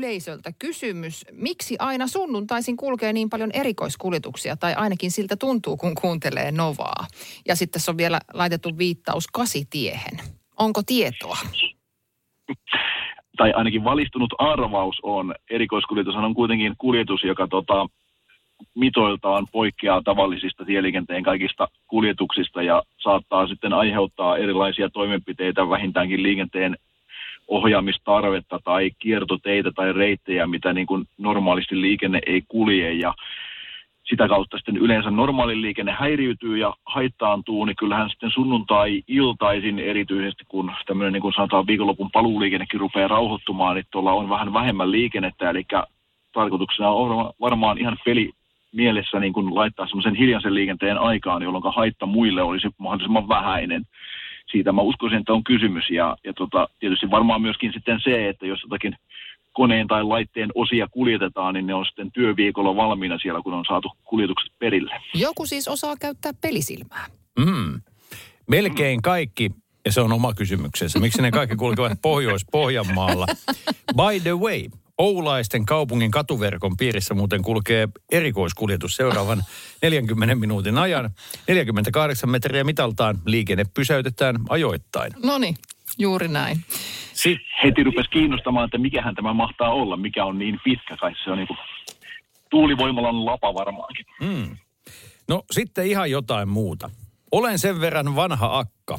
yleisöltä kysymys. Miksi aina sunnuntaisin kulkee niin paljon erikoiskuljetuksia, tai ainakin siltä tuntuu, kun kuuntelee Novaa? Ja sitten tässä on vielä laitettu viittaus kasitiehen. Onko tietoa? tai ainakin valistunut arvaus on, erikoiskuljetus on kuitenkin kuljetus, joka tota, mitoiltaan poikkeaa tavallisista tieliikenteen kaikista kuljetuksista ja saattaa sitten aiheuttaa erilaisia toimenpiteitä, vähintäänkin liikenteen ohjaamistarvetta tai kiertoteitä tai reittejä, mitä niin kuin normaalisti liikenne ei kulje ja sitä kautta sitten yleensä normaali liikenne häiriytyy ja haittaantuu, niin kyllähän sitten sunnuntai-iltaisin erityisesti, kun tämmöinen niin kuin sanotaan viikonlopun paluuliikennekin rupeaa rauhoittumaan, niin tuolla on vähän vähemmän liikennettä, eli tarkoituksena on varmaan ihan peli mielessä niin kuin laittaa semmoisen hiljaisen liikenteen aikaan, jolloin haitta muille olisi mahdollisimman vähäinen. Siitä mä uskoisin, että on kysymys ja, ja tota, tietysti varmaan myöskin sitten se, että jos jotakin koneen tai laitteen osia kuljetetaan, niin ne on sitten työviikolla valmiina siellä, kun on saatu kuljetukset perille. Joku siis osaa käyttää pelisilmää. Mm. Melkein kaikki, ja se on oma kysymyksensä, miksi ne kaikki kulkevat Pohjois-Pohjanmaalla. By the way, Oulaisten kaupungin katuverkon piirissä muuten kulkee erikoiskuljetus seuraavan 40 minuutin ajan. 48 metriä mitaltaan liikenne pysäytetään ajoittain. No niin, juuri näin. Sitten Heti rupesi kiinnostamaan, että mikähän tämä mahtaa olla, mikä on niin pitkä, kai se on niin kuin tuulivoimalan lapa varmaankin. Mm. No sitten ihan jotain muuta. Olen sen verran vanha akka,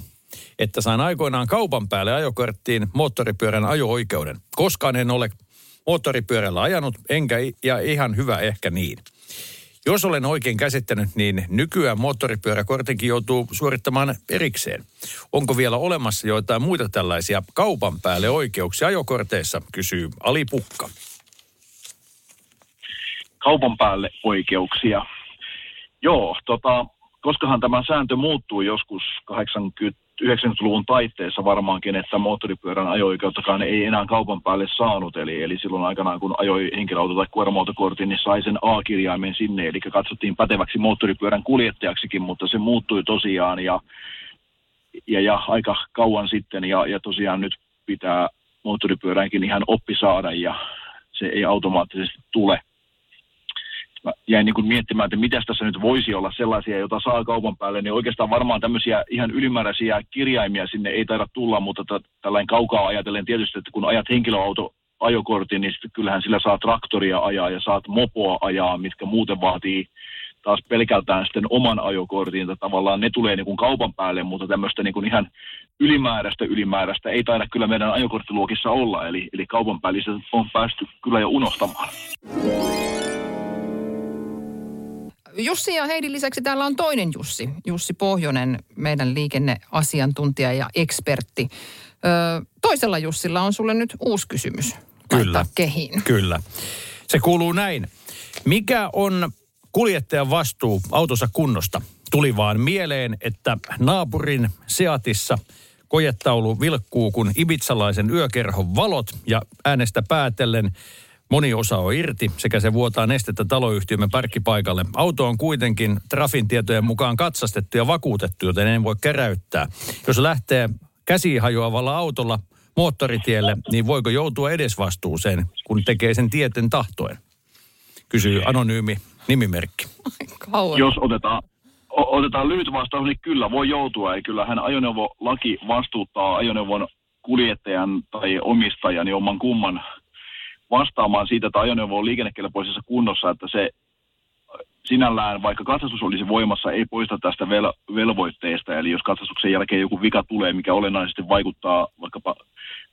että sain aikoinaan kaupan päälle ajokorttiin moottoripyörän ajo-oikeuden. Koskaan en ole moottoripyörällä ajanut, enkä ja ihan hyvä ehkä niin. Jos olen oikein käsittänyt, niin nykyään moottoripyöräkortinkin joutuu suorittamaan erikseen. Onko vielä olemassa joitain muita tällaisia kaupan päälle oikeuksia ajokorteissa, kysyy Ali Pukka. kaupan päälle oikeuksia. Joo, tota, koskahan tämä sääntö muuttuu joskus 80 90-luvun taitteessa varmaankin, että moottoripyörän ajo-oikeuttakaan ei enää kaupan päälle saanut. Eli, eli silloin aikanaan, kun ajoi henkilöauto- tai kuorma-autokortin, niin sai sen A-kirjaimen sinne. Eli katsottiin päteväksi moottoripyörän kuljettajaksikin, mutta se muuttui tosiaan ja, ja, ja aika kauan sitten. Ja, ja tosiaan nyt pitää moottoripyöräänkin ihan oppi saada ja se ei automaattisesti tule mä jäin niin kuin miettimään, että mitä tässä nyt voisi olla sellaisia, joita saa kaupan päälle, niin oikeastaan varmaan tämmöisiä ihan ylimääräisiä kirjaimia sinne ei taida tulla, mutta t- tällainen kaukaa ajatellen tietysti, että kun ajat henkilöauto ajokortin, niin kyllähän sillä saa traktoria ajaa ja saat mopoa ajaa, mitkä muuten vaatii taas pelkältään sitten oman ajokortin, että tavallaan ne tulee niin kuin kaupan päälle, mutta tämmöistä niin kuin ihan ylimääräistä ylimääräistä ei taida kyllä meidän ajokorttiluokissa olla, eli, eli kaupan päälliset on päästy kyllä jo unohtamaan. Jussi ja Heidin lisäksi täällä on toinen Jussi. Jussi Pohjonen, meidän liikenneasiantuntija ja ekspertti. Ö, toisella Jussilla on sulle nyt uusi kysymys. Kyllä. Kehiin. Kyllä. Se kuuluu näin. Mikä on kuljettajan vastuu autonsa kunnosta? Tuli vaan mieleen, että naapurin Seatissa kojetaulu vilkkuu kun ibitsalaisen yökerhon valot ja äänestä päätellen moni osa on irti sekä se vuotaa nestettä taloyhtiömme parkkipaikalle. Auto on kuitenkin Trafin tietojen mukaan katsastettu ja vakuutettu, joten en voi keräyttää. Jos lähtee käsiin hajoavalla autolla moottoritielle, niin voiko joutua edesvastuuseen, kun tekee sen tieten tahtoen? Kysyy anonyymi nimimerkki. Kauan. jos otetaan, o- otetaan lyhyt vastaus, niin kyllä voi joutua. Ja kyllähän ajoneuvolaki vastuuttaa ajoneuvon kuljettajan tai omistajan jomman kumman vastaamaan siitä, että ajoneuvo on liikennekelpoisessa kunnossa, että se sinällään, vaikka katsastus olisi voimassa, ei poista tästä vel- velvoitteesta. Eli jos katsastuksen jälkeen joku vika tulee, mikä olennaisesti vaikuttaa vaikkapa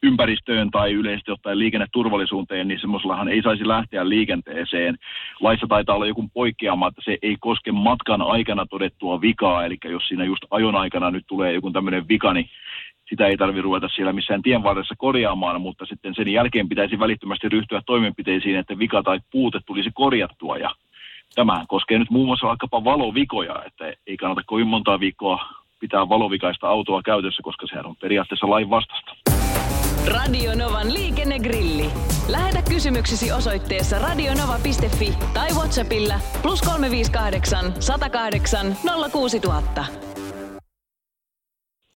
ympäristöön tai yleisesti ottaen liikenneturvallisuuteen, niin semmoisellahan ei saisi lähteä liikenteeseen. Laissa taitaa olla joku poikkeama, että se ei koske matkan aikana todettua vikaa, eli jos siinä just ajon aikana nyt tulee joku tämmöinen vika, niin sitä ei tarvitse ruveta siellä missään tien varressa korjaamaan, mutta sitten sen jälkeen pitäisi välittömästi ryhtyä toimenpiteisiin, että vika tai puute tulisi korjattua. Ja tämä koskee nyt muun muassa vaikkapa valovikoja, että ei kannata kovin montaa viikkoa pitää valovikaista autoa käytössä, koska sehän on periaatteessa lain vastasta. Radio Novan liikennegrilli. Lähetä kysymyksesi osoitteessa radionova.fi tai Whatsappilla plus 358 108 06000.